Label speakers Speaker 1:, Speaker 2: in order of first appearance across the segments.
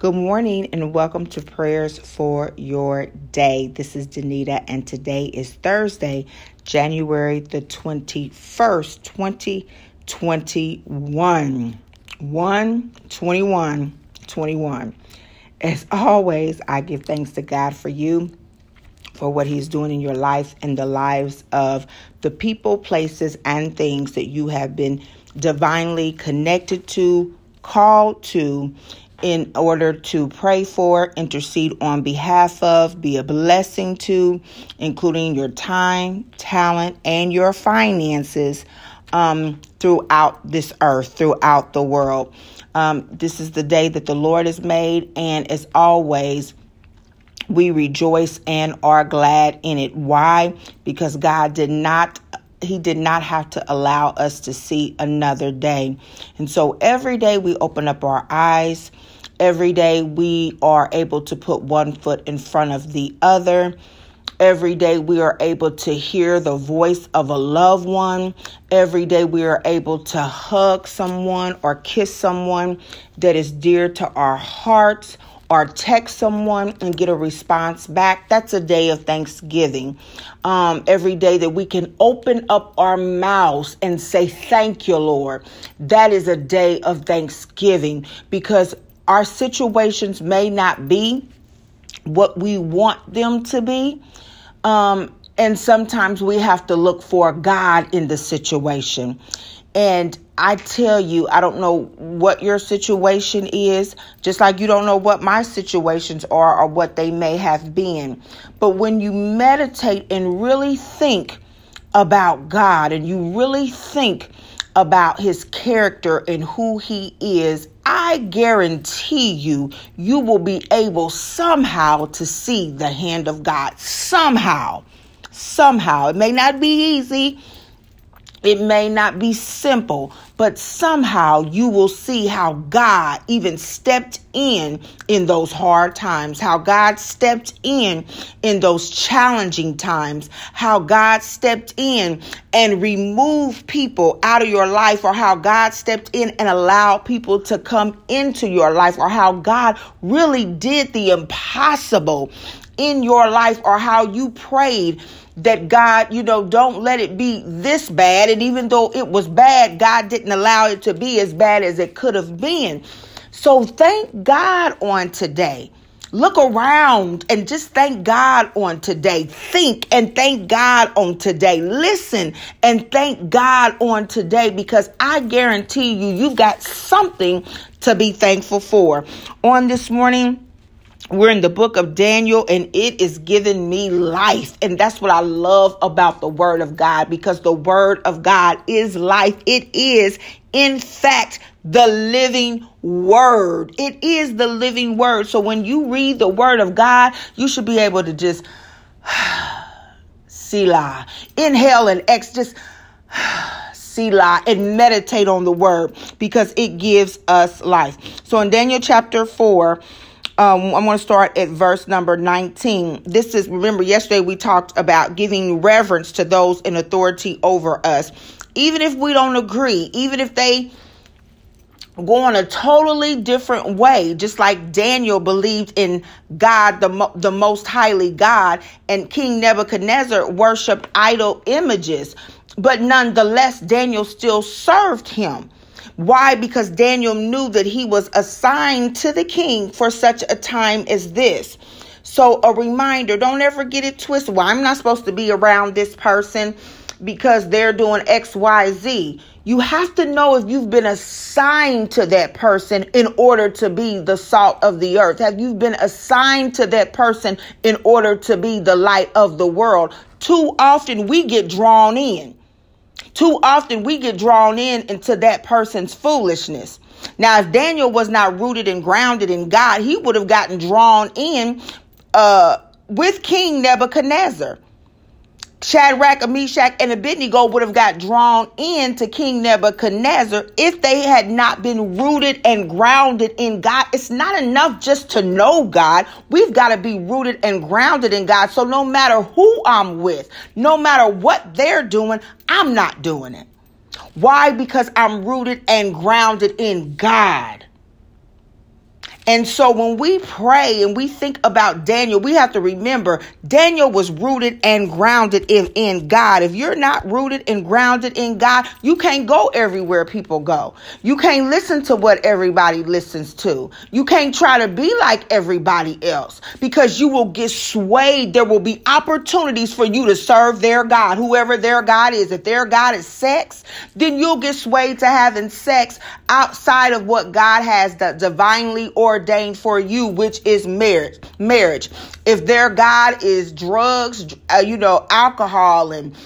Speaker 1: Good morning and welcome to Prayers for Your Day. This is Danita and today is Thursday, January the 21st, 2021. 1 21 21. As always, I give thanks to God for you, for what He's doing in your life and the lives of the people, places, and things that you have been divinely connected to, called to, in order to pray for, intercede on behalf of, be a blessing to, including your time, talent, and your finances um, throughout this earth, throughout the world. Um, this is the day that the Lord has made, and as always, we rejoice and are glad in it. Why? Because God did not he did not have to allow us to see another day. And so every day we open up our eyes, every day we are able to put one foot in front of the other. Every day we are able to hear the voice of a loved one. Every day we are able to hug someone or kiss someone that is dear to our hearts or text someone and get a response back, that's a day of thanksgiving. Um, every day that we can open up our mouths and say, Thank you, Lord, that is a day of thanksgiving because our situations may not be what we want them to be. Um, and sometimes we have to look for God in the situation. And I tell you, I don't know what your situation is, just like you don't know what my situations are or what they may have been. But when you meditate and really think about God and you really think about his character and who he is, I guarantee you, you will be able somehow to see the hand of God. Somehow. Somehow. It may not be easy. It may not be simple, but somehow you will see how God even stepped in in those hard times, how God stepped in in those challenging times, how God stepped in and removed people out of your life, or how God stepped in and allowed people to come into your life, or how God really did the impossible in your life, or how you prayed that God, you know, don't let it be this bad. And even though it was bad, God didn't allow it to be as bad as it could have been. So thank God on today. Look around and just thank God on today. Think and thank God on today. Listen and thank God on today because I guarantee you, you've got something to be thankful for. On this morning, we're in the book of Daniel and it is giving me life. And that's what I love about the word of God because the word of God is life. It is, in fact, the living word. It is the living word. So when you read the word of God, you should be able to just Selah, inhale and exhale, just Selah and meditate on the word because it gives us life. So in Daniel chapter 4, um, I'm going to start at verse number 19. This is, remember, yesterday we talked about giving reverence to those in authority over us. Even if we don't agree, even if they go on a totally different way, just like Daniel believed in God, the, the most highly God, and King Nebuchadnezzar worshiped idol images. But nonetheless, Daniel still served him. Why? Because Daniel knew that he was assigned to the king for such a time as this. So, a reminder don't ever get it twisted. Well, I'm not supposed to be around this person because they're doing XYZ. You have to know if you've been assigned to that person in order to be the salt of the earth. Have you been assigned to that person in order to be the light of the world? Too often we get drawn in. Too often we get drawn in into that person's foolishness. Now, if Daniel was not rooted and grounded in God, he would have gotten drawn in uh, with King Nebuchadnezzar. Shadrach, Meshach, and Abednego would have got drawn into King Nebuchadnezzar if they had not been rooted and grounded in God. It's not enough just to know God. We've got to be rooted and grounded in God. So no matter who I'm with, no matter what they're doing, I'm not doing it. Why? Because I'm rooted and grounded in God. And so when we pray and we think about Daniel, we have to remember Daniel was rooted and grounded in, in God. If you're not rooted and grounded in God, you can't go everywhere people go. You can't listen to what everybody listens to. You can't try to be like everybody else because you will get swayed. There will be opportunities for you to serve their God, whoever their God is. If their God is sex, then you'll get swayed to having sex outside of what God has divinely or ordained for you, which is marriage. Marriage. If their God is drugs, uh, you know, alcohol and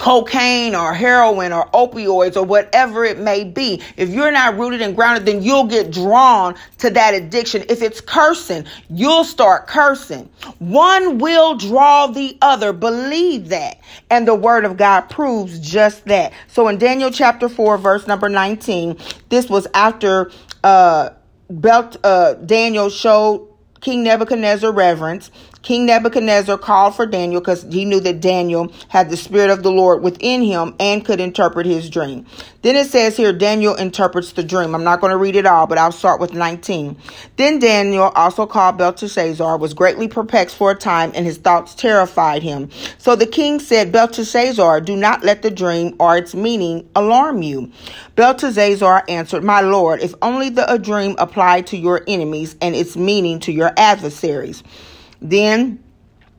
Speaker 1: cocaine or heroin or opioids or whatever it may be. If you're not rooted and grounded, then you'll get drawn to that addiction. If it's cursing, you'll start cursing. One will draw the other. Believe that. And the word of God proves just that. So in Daniel chapter 4, verse number 19, this was after uh Belt, uh, Daniel showed King Nebuchadnezzar reverence. King Nebuchadnezzar called for Daniel because he knew that Daniel had the Spirit of the Lord within him and could interpret his dream. Then it says here, Daniel interprets the dream. I'm not going to read it all, but I'll start with 19. Then Daniel, also called Belteshazzar, was greatly perplexed for a time, and his thoughts terrified him. So the king said, Belteshazzar, do not let the dream or its meaning alarm you. Belteshazzar answered, My lord, if only the dream applied to your enemies and its meaning to your adversaries. Then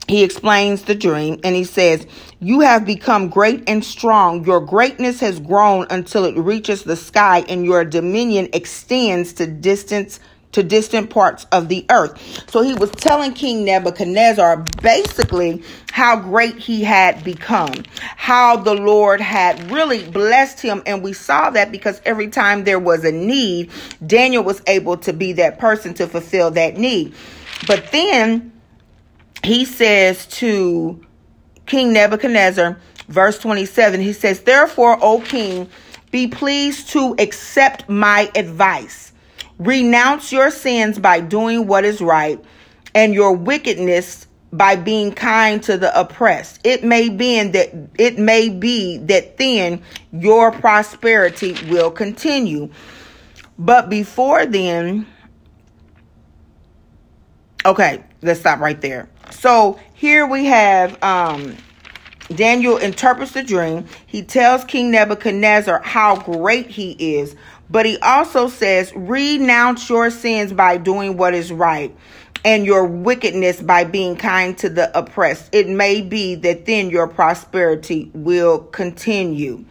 Speaker 1: he explains the dream and he says, You have become great and strong. Your greatness has grown until it reaches the sky, and your dominion extends to distance to distant parts of the earth. So he was telling King Nebuchadnezzar basically how great he had become, how the Lord had really blessed him. And we saw that because every time there was a need, Daniel was able to be that person to fulfill that need. But then he says to King Nebuchadnezzar, verse 27, he says, Therefore, O king, be pleased to accept my advice. Renounce your sins by doing what is right, and your wickedness by being kind to the oppressed. It may be that it may be that then your prosperity will continue. But before then, okay, let's stop right there. So here we have um, Daniel interprets the dream. He tells King Nebuchadnezzar how great he is, but he also says, Renounce your sins by doing what is right and your wickedness by being kind to the oppressed. It may be that then your prosperity will continue.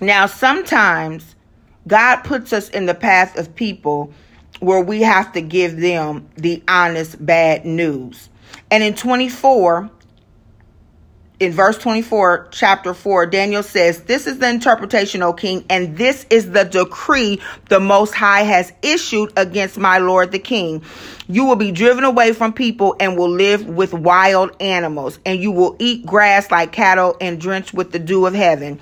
Speaker 1: Now, sometimes God puts us in the path of people where we have to give them the honest bad news. And in 24, in verse 24, chapter 4, Daniel says, This is the interpretation, O king, and this is the decree the Most High has issued against my lord the king. You will be driven away from people and will live with wild animals, and you will eat grass like cattle and drench with the dew of heaven.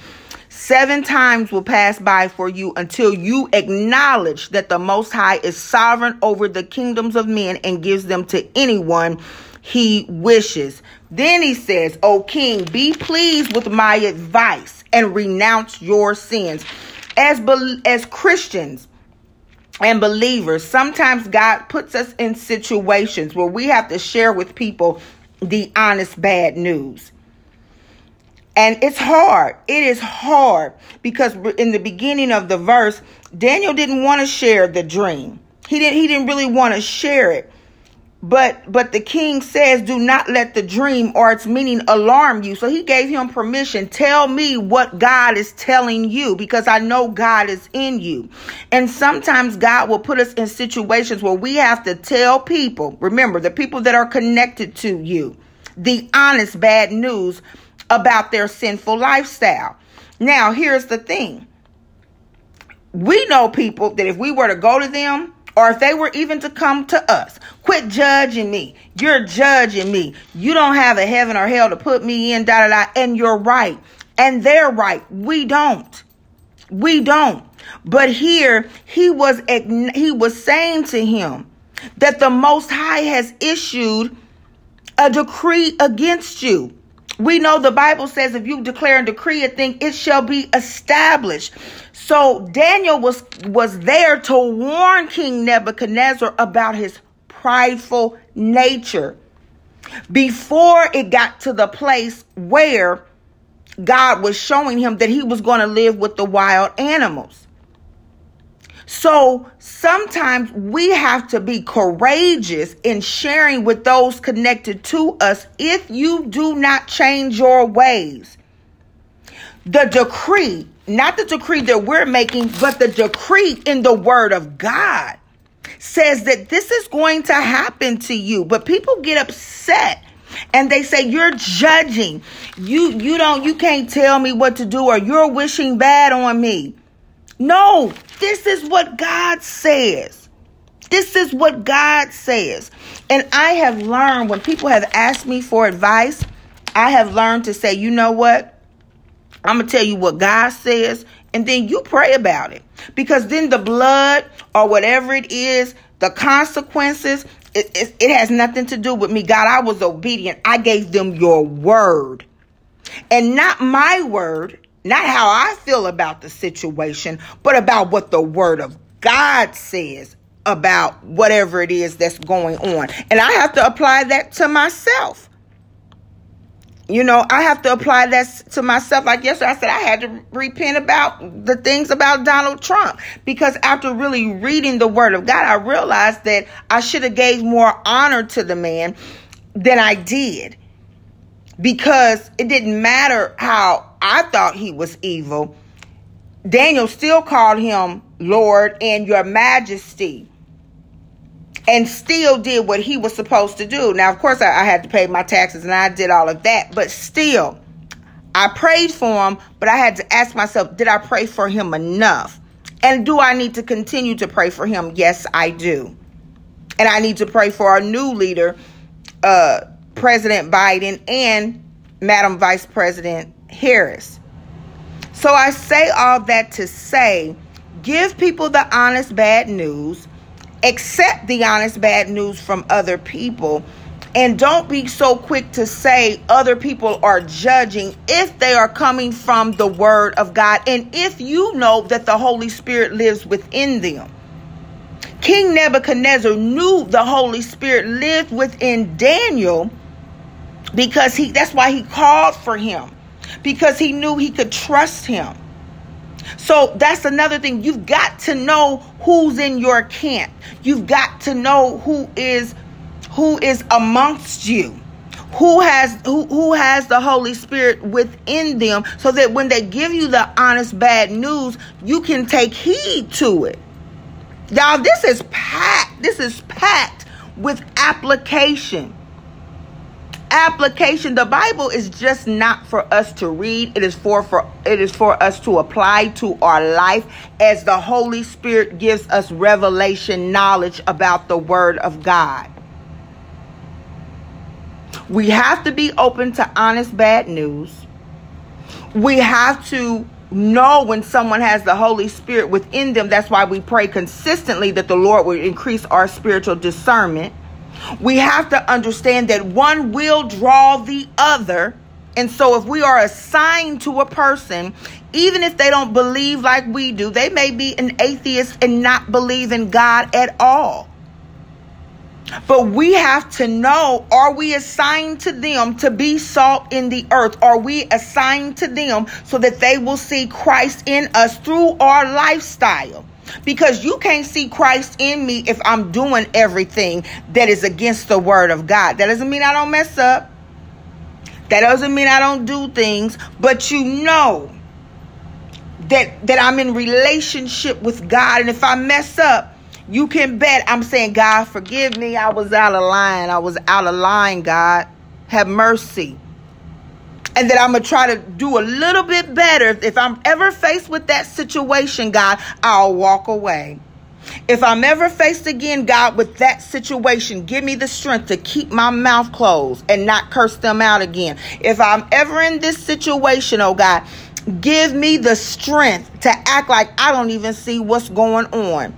Speaker 1: Seven times will pass by for you until you acknowledge that the Most High is sovereign over the kingdoms of men and gives them to anyone he wishes. Then he says, O king, be pleased with my advice and renounce your sins. As, as Christians and believers, sometimes God puts us in situations where we have to share with people the honest bad news. And it's hard. It is hard because in the beginning of the verse, Daniel didn't want to share the dream. He didn't he didn't really want to share it. But but the king says, "Do not let the dream or its meaning alarm you." So he gave him permission. Tell me what God is telling you because I know God is in you. And sometimes God will put us in situations where we have to tell people, remember, the people that are connected to you, the honest bad news about their sinful lifestyle. Now, here's the thing. We know people that if we were to go to them or if they were even to come to us, quit judging me. You're judging me. You don't have a heaven or hell to put me in, da da da. And you're right. And they're right. We don't. We don't. But here he was he was saying to him that the most high has issued a decree against you. We know the Bible says if you declare and decree a thing, it shall be established. So Daniel was was there to warn King Nebuchadnezzar about his prideful nature before it got to the place where God was showing him that he was going to live with the wild animals. So sometimes we have to be courageous in sharing with those connected to us if you do not change your ways. The decree, not the decree that we're making, but the decree in the word of God says that this is going to happen to you. But people get upset and they say you're judging. You you don't you can't tell me what to do or you're wishing bad on me. No, this is what God says. This is what God says. And I have learned when people have asked me for advice, I have learned to say, you know what? I'm going to tell you what God says, and then you pray about it. Because then the blood or whatever it is, the consequences, it, it, it has nothing to do with me. God, I was obedient. I gave them your word. And not my word, not how I feel about the situation, but about what the word of God says about whatever it is that's going on. And I have to apply that to myself. You know, I have to apply that to myself. Like yesterday, I said I had to repent about the things about Donald Trump because after really reading the Word of God, I realized that I should have gave more honor to the man than I did because it didn't matter how I thought he was evil. Daniel still called him Lord and Your Majesty and still did what he was supposed to do. Now, of course, I, I, had to pay my taxes and I did all of that, but still, I prayed for him, but I had to ask myself, did I pray for him enough? And do I need to continue to pray for him? Yes, I do. And I need to pray for our new leader, uh, President Biden and Madam Vice President Harris. So I say all that to say give people the honest bad news, accept the honest bad news from other people, and don't be so quick to say other people are judging if they are coming from the Word of God and if you know that the Holy Spirit lives within them. King Nebuchadnezzar knew the Holy Spirit lived within Daniel because he that's why he called for him because he knew he could trust him. So that's another thing. You've got to know who's in your camp. You've got to know who is who is amongst you. Who has who, who has the Holy Spirit within them so that when they give you the honest bad news, you can take heed to it. Y'all, this is packed. This is packed with application application. The bible is just not for us to read. It is for for it is for us to apply to our life as the holy spirit gives us revelation knowledge about the word of god. We have to be open to honest bad news. We have to know when someone has the holy spirit within them. That's why we pray consistently that the lord will increase our spiritual discernment we have to understand that one will draw the other. And so, if we are assigned to a person, even if they don't believe like we do, they may be an atheist and not believe in God at all. But we have to know are we assigned to them to be salt in the earth? Are we assigned to them so that they will see Christ in us through our lifestyle? Because you can't see Christ in me if I'm doing everything that is against the word of God. That doesn't mean I don't mess up. That doesn't mean I don't do things, but you know that that I'm in relationship with God and if I mess up, you can bet I'm saying, God, forgive me. I was out of line. I was out of line, God. Have mercy and that I'm going to try to do a little bit better. If I'm ever faced with that situation, God, I'll walk away. If I'm ever faced again, God, with that situation, give me the strength to keep my mouth closed and not curse them out again. If I'm ever in this situation, oh God, give me the strength to act like I don't even see what's going on.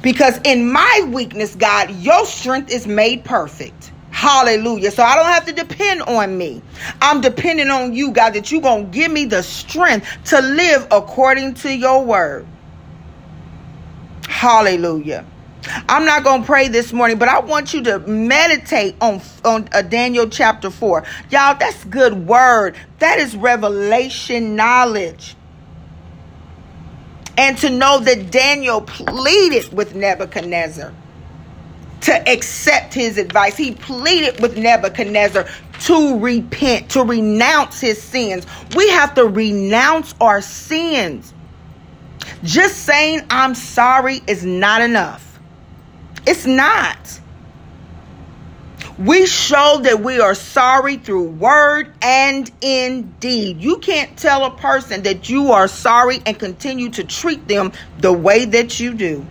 Speaker 1: Because in my weakness, God, your strength is made perfect. Hallelujah. So I don't have to depend on me. I'm depending on you, God, that you're going to give me the strength to live according to your word. Hallelujah. I'm not going to pray this morning, but I want you to meditate on on uh, Daniel chapter 4. Y'all, that's good word. That is revelation knowledge. And to know that Daniel pleaded with Nebuchadnezzar to accept his advice. He pleaded with Nebuchadnezzar to repent, to renounce his sins. We have to renounce our sins. Just saying I'm sorry is not enough. It's not. We show that we are sorry through word and in deed. You can't tell a person that you are sorry and continue to treat them the way that you do.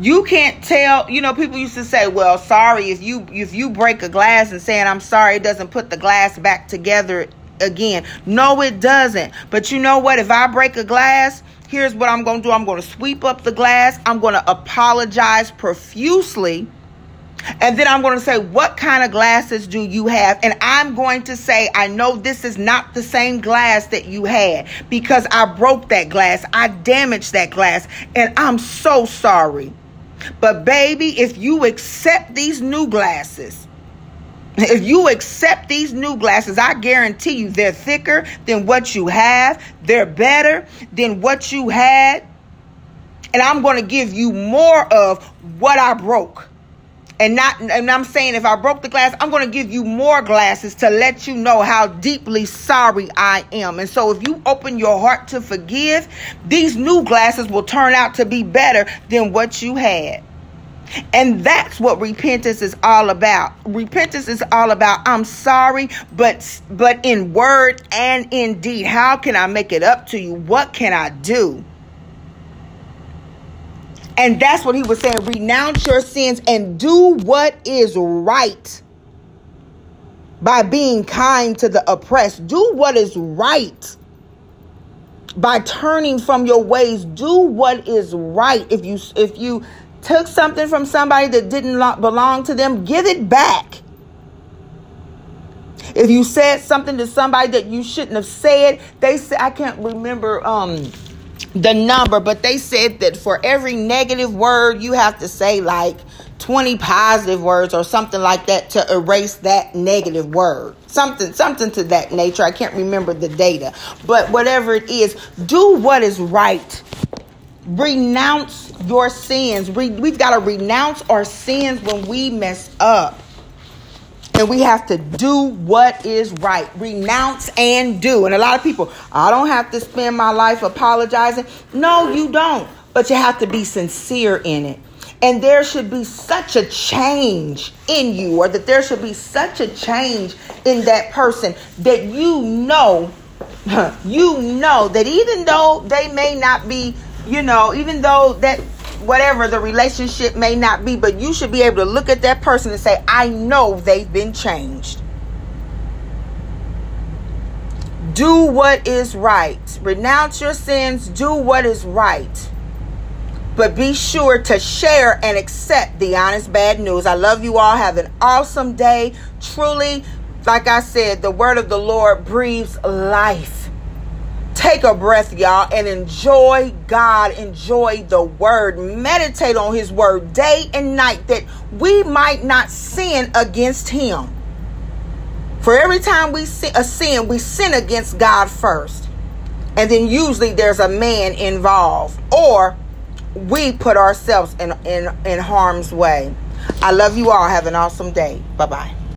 Speaker 1: You can't tell, you know, people used to say, well, sorry if you if you break a glass and saying I'm sorry it doesn't put the glass back together again. No, it doesn't. But you know what? If I break a glass, here's what I'm to do. I'm to sweep up the glass. I'm to apologize profusely. And then I'm going to say, What kind of glasses do you have? And I'm going to say, I know this is not the same glass that you had because I broke that glass. I damaged that glass. And I'm so sorry. But, baby, if you accept these new glasses, if you accept these new glasses, I guarantee you they're thicker than what you have, they're better than what you had. And I'm going to give you more of what I broke. And not and I'm saying if I broke the glass, I'm going to give you more glasses to let you know how deeply sorry I am. And so if you open your heart to forgive, these new glasses will turn out to be better than what you had. And that's what repentance is all about. Repentance is all about I'm sorry, but but in word and in deed. How can I make it up to you? What can I do? And that's what he was saying. Renounce your sins and do what is right by being kind to the oppressed. Do what is right by turning from your ways. Do what is right. If you if you took something from somebody that didn't belong to them, give it back. If you said something to somebody that you shouldn't have said, they said I can't remember um the number, but they said that for every negative word you have to say like 20 positive words or something like that to erase that negative word. Something something to that nature. I can't remember the data. But whatever it is, do what is right renounce your sins. We, we've got to renounce our sins when we mess up. And we have to do what is right. Renounce and do. And a lot of people, I don't have to spend my life apologizing. No, you don't. But you have to be sincere in it. And there should be such a change in you, or that there should be such a change in that person that you know, you know that even though they may not be you know, even though that whatever the relationship may not be, but you should be able to look at that person and say, I know they've been changed. Do what is right. Renounce your sins. Do what is right. But be sure to share and accept the honest bad news. I love you all. Have an awesome day. Truly, like I said, the word of the Lord breathes life. Take a breath, y'all, and enjoy God. Enjoy the word. Meditate on his word day and night that we might not sin against him. For every time we sin, a sin, we sin against God first. And then usually there's a man involved. Or we put ourselves in, in, in harm's way. I love you all. Have an awesome day. Bye bye.